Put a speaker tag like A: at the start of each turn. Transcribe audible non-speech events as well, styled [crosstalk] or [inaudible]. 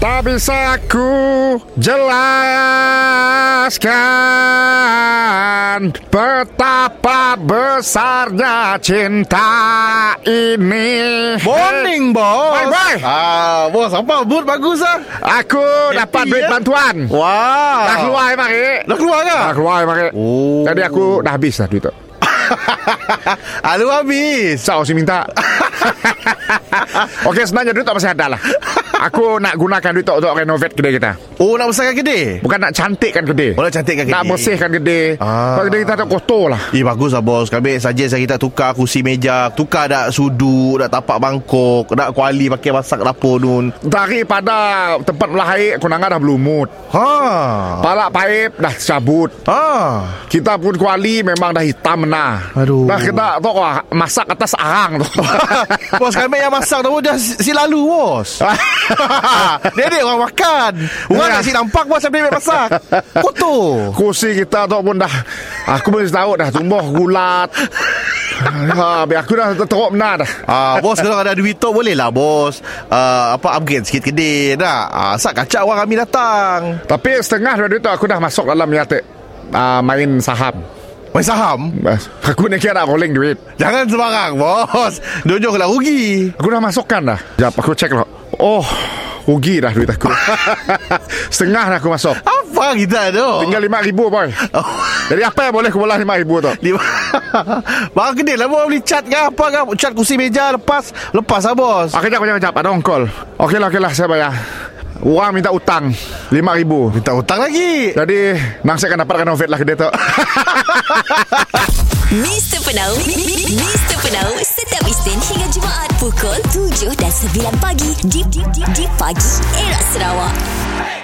A: Tak bisa ku jelaskan Betapa besarnya cinta ini
B: Morning, bos.
A: Bye, bye.
B: Ah, bos, apa? Boot bagus ah.
A: Aku dapat duit
B: ya?
A: bantuan
B: Wah.
A: Dah keluar mari
B: Dah keluar ke?
A: Dah keluar mari
B: Oh.
A: Jadi aku dah habis dah duit tu [laughs]
B: Alu habis.
A: Sao si minta [laughs] Okey sebenarnya duit tak masih ada lah Aku nak gunakan duit tu untuk renovate kedai kita
B: Oh, nak besarkan kedai?
A: Bukan nak cantikkan kedai
B: Oh, nak cantikkan kedai.
A: Nak bersihkan kedai
B: Ah.
A: Sebab kedai kita tak kotor lah
B: Eh bagus lah bos Kami saja saya kita tukar kursi meja Tukar dak sudut Dak tapak mangkok Dak kuali pakai masak dapur nun
A: Daripada tempat melahir Kunanga dah berlumut
B: Ha
A: Palak paip dah cabut
B: Ha
A: Kita pun kuali memang dah hitam nah.
B: Aduh.
A: Dah kita tu masak atas arang tu. [laughs]
B: Bos kami yang masak tu Dah si si lalu bos [laughs] [laughs] Dia orang makan Orang nak si nampak bos Sampai dia masak Kotor
A: Kursi kita tu pun dah Aku pun tahu dah tumbuh gulat. ha, biar aku dah teruk benar dah.
B: Ah, bos kalau ada duit tu boleh lah bos uh, apa upgrade sikit kedai dah. Ah, sak kacau orang kami datang.
A: Tapi setengah dari tu aku dah masuk dalam ya uh, main saham.
B: Main saham?
A: Aku ni kira nak rolling duit.
B: Jangan sembarang bos. Dojo lah rugi.
A: Aku dah masukkan dah. Sekejap aku cek lah. Oh, rugi dah duit aku. [laughs] Setengah dah aku masuk.
B: Apa kita tu?
A: Tinggal RM5,000 boy.
B: Oh.
A: Jadi apa yang boleh aku bola RM5,000 tu?
B: Lima [laughs] Bang kedai lah bos Beli cat ke apa ke Cat kursi meja Lepas Lepas lah bos
A: Ah, kejap, kejap, kejap. Ada ongkol. Okey lah, okey lah. Saya bayar. Orang minta utang. RM5,000.
B: Minta hutang lagi
A: Jadi, nang saya akan dapat renovate lah kedai tu. [laughs]
C: Mr. Penau Mr. Penau Setiap Isnin hingga Pukul 7 dan 9 pagi Di, pagi Era Sarawak